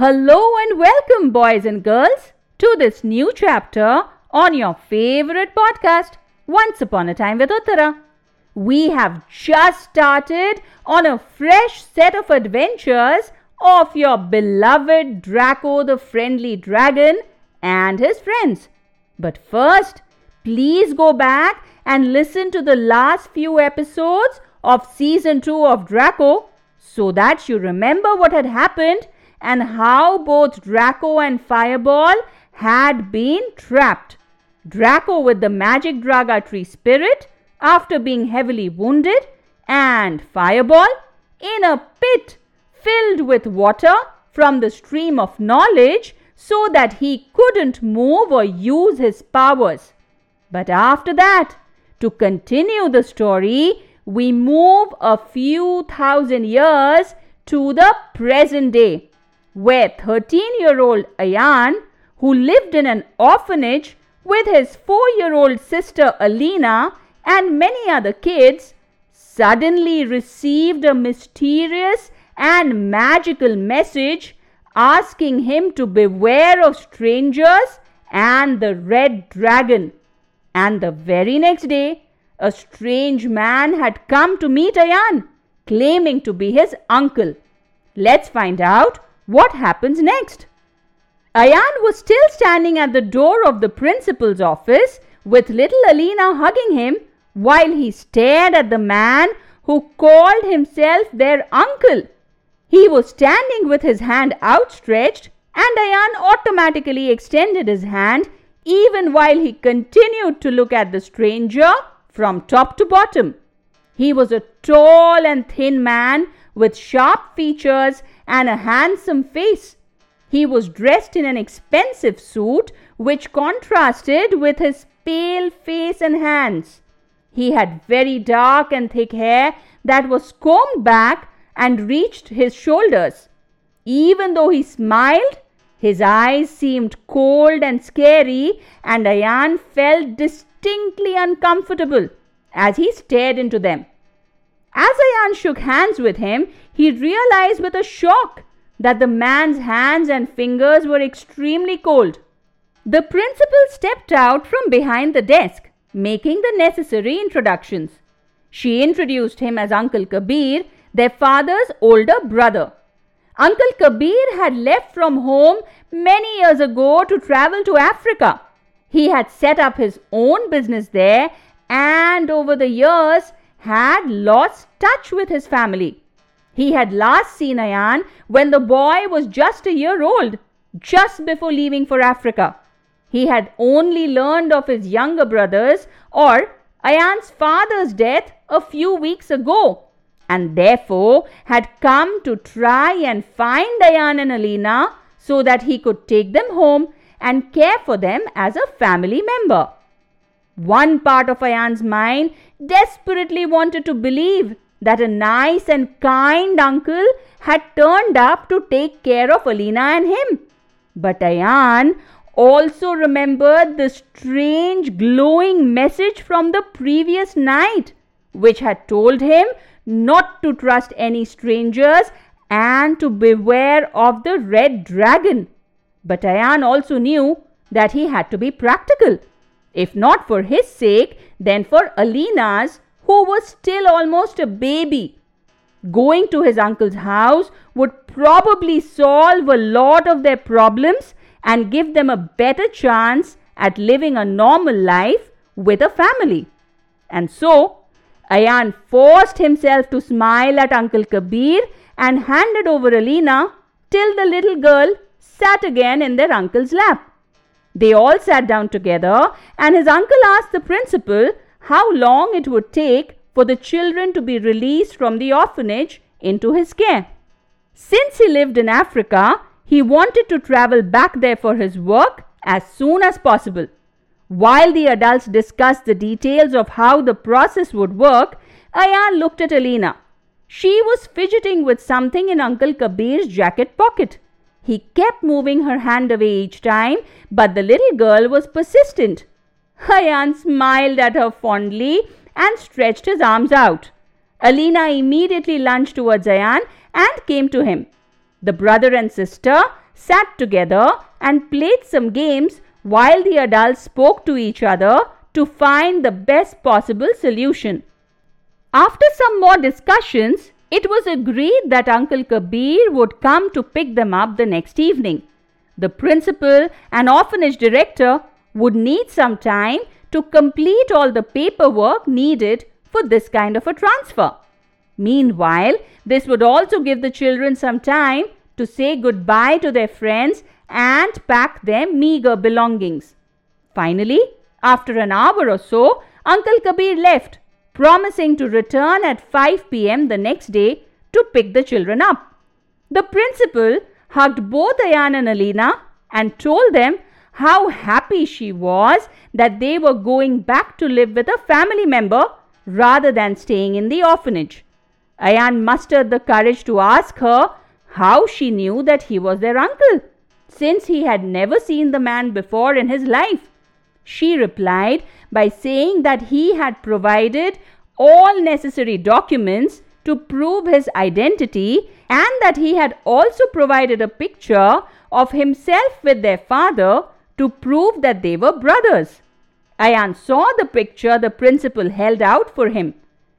Hello and welcome, boys and girls, to this new chapter on your favorite podcast, Once Upon a Time with Uttara. We have just started on a fresh set of adventures of your beloved Draco the Friendly Dragon and his friends. But first, please go back and listen to the last few episodes of season 2 of Draco so that you remember what had happened and how both Draco and Fireball had been trapped. Draco with the magic Draga tree spirit after being heavily wounded, and Fireball in a pit filled with water from the stream of knowledge so that he couldn't move or use his powers. But after that, to continue the story, we move a few thousand years to the present day, where 13 year old Ayaan, who lived in an orphanage with his 4 year old sister Aleena and many other kids, suddenly received a mysterious and magical message asking him to beware of strangers and the red dragon. And the very next day, a strange man had come to meet Ayaan, claiming to be his uncle. Let's find out what happens next. Ayaan was still standing at the door of the principal's office with little Aleena hugging him while he stared at the man who called himself their uncle. He was standing with his hand outstretched, and Ayaan automatically extended his hand even while he continued to look at the stranger from top to bottom. He was a tall and thin man with sharp features and a handsome face. He was dressed in an expensive suit which contrasted with his pale face and hands. He had very dark and thick hair that was combed back and reached his shoulders. Even though he smiled, his eyes seemed cold and scary, and Ayaan felt distinctly uncomfortable as he stared into them. Shook hands with him, he realized with a shock that the man's hands and fingers were extremely cold. The principal stepped out from behind the desk, making the necessary introductions. She introduced him as Uncle Kabir, their father's older brother. Uncle Kabir had left from home many years ago to travel to Africa. He had set up his own business there and over the years had lost touch with his family. He had last seen Ayaan when the boy was just a year old, just before leaving for Africa. He had only learned of his younger brother's or Ayaan's father's death a few weeks ago and therefore had come to try and find Ayaan and Aleena so that he could take them home and care for them as a family member. One part of Ayaan's mind desperately wanted to believe that a nice and kind uncle had turned up to take care of Aleena and him. But Ayaan also remembered the strange glowing message from the previous night, which had told him not to trust any strangers and to beware of the red dragon. But Ayaan also knew that he had to be practical. If not for his sake, then for Aleena's, who was still almost a baby. Going to his uncle's house would probably solve a lot of their problems and give them a better chance at living a normal life with a family. And so, Ayaan forced himself to smile at Uncle Kabir and handed over Aleena till the little girl sat again in their uncle's lap. They all sat down together, and his uncle asked the principal how long it would take for the children to be released from the orphanage into his care. Since he lived in Africa, he wanted to travel back there for his work as soon as possible. While the adults discussed the details of how the process would work, Ayaan looked at Aleena. She was fidgeting with something in Uncle Kabir's jacket pocket. He kept moving her hand away each time, but the little girl was persistent. Ayaan smiled at her fondly and stretched his arms out. Aleena immediately lunged towards Ayaan and came to him. The brother and sister sat together and played some games while the adults spoke to each other to find the best possible solution. After some more discussions, it was agreed that Uncle Kabir would come to pick them up the next evening. The principal and orphanage director would need some time to complete all the paperwork needed for this kind of a transfer. Meanwhile, this would also give the children some time to say goodbye to their friends and pack their meager belongings. Finally, after an hour or so, Uncle Kabir left, promising to return at 5 pm the next day to pick the children up. The principal hugged both Ayaan and Aleena and told them how happy she was that they were going back to live with a family member rather than staying in the orphanage. Ayaan mustered the courage to ask her how she knew that he was their uncle, since he had never seen the man before in his life. She replied by saying that he had provided all necessary documents to prove his identity and that he had also provided a picture of himself with their father to prove that they were brothers. Ayaan saw the picture the principal held out for him.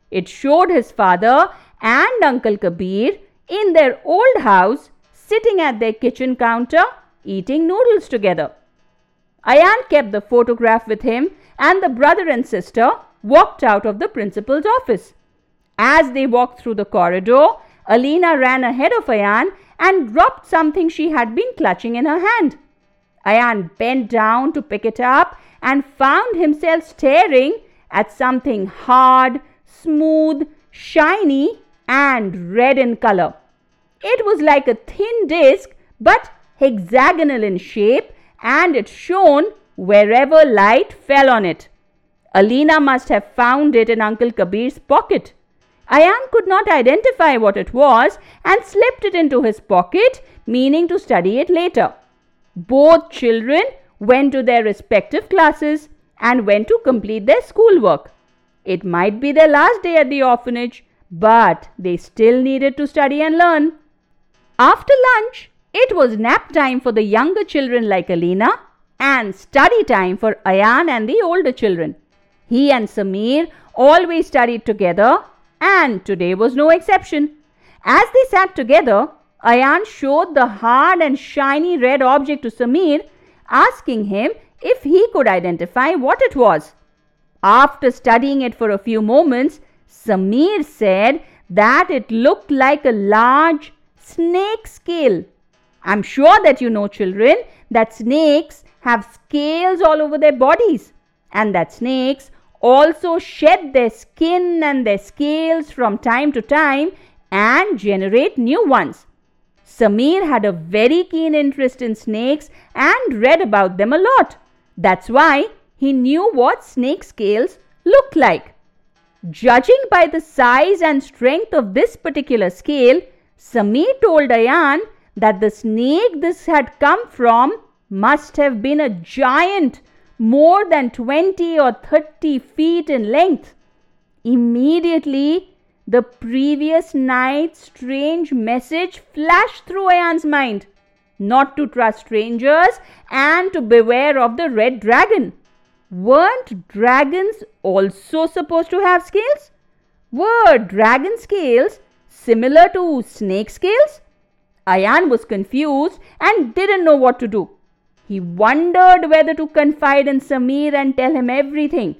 It showed his father and Uncle Kabir in their old house sitting at their kitchen counter eating noodles together. Ayaan kept the photograph with him and the brother and sister walked out of the principal's office. As they walked through the corridor, Aleena ran ahead of Ayaan and dropped something she had been clutching in her hand. Ayaan bent down to pick it up and found himself staring at something hard, smooth, shiny, and red in color. It was like a thin disc but hexagonal in shape and it shone wherever light fell on it. Aleena must have found it in Uncle Kabir's pocket. Ayaan could not identify what it was and slipped it into his pocket, meaning to study it later. Both children went to their respective classes and went to complete their schoolwork. It might be their last day at the orphanage, but they still needed to study and learn. After lunch, it was nap time for the younger children like Aleena and study time for Ayaan and the older children. He and Samir always studied together and today was no exception. As they sat together, Ayaan showed the hard and shiny red object to Samir, asking him if he could identify what it was. After studying it for a few moments, Samir said that it looked like a large snake scale. I'm sure that you know, children, that snakes have scales all over their bodies and that snakes also shed their skin and their scales from time to time and generate new ones. Samir had a very keen interest in snakes and read about them a lot. That's why he knew what snake scales looked like. Judging by the size and strength of this particular scale, Samir told Ayaan that the snake this had come from must have been a giant more than 20 or 30 feet in length. Immediately, the previous night's strange message flashed through Ayaan's mind not to trust strangers and to beware of the red dragon. Weren't dragons also supposed to have scales? Were dragon scales similar to snake scales? Ayaan was confused and didn't know what to do. He wondered whether to confide in Samir and tell him everything.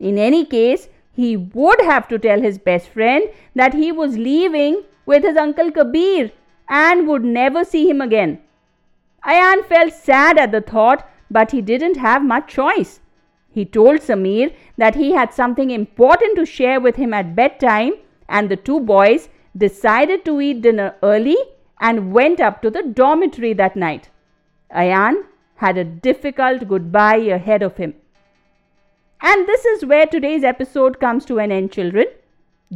In any case, he would have to tell his best friend that he was leaving with his uncle Kabir and would never see him again. Ayaan felt sad at the thought, but he didn't have much choice. He told Samir that he had something important to share with him at bedtime, and the two boys decided to eat dinner early and went up to the dormitory that night. Ayaan had a difficult goodbye ahead of him. And this is where today's episode comes to an end, children.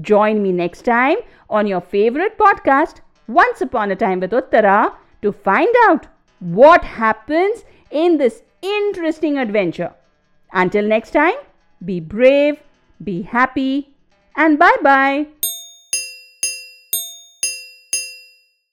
Join me next time on your favorite podcast, Once Upon a Time with Uttara, to find out what happens in this interesting adventure. Until next time, be brave, be happy, and bye bye.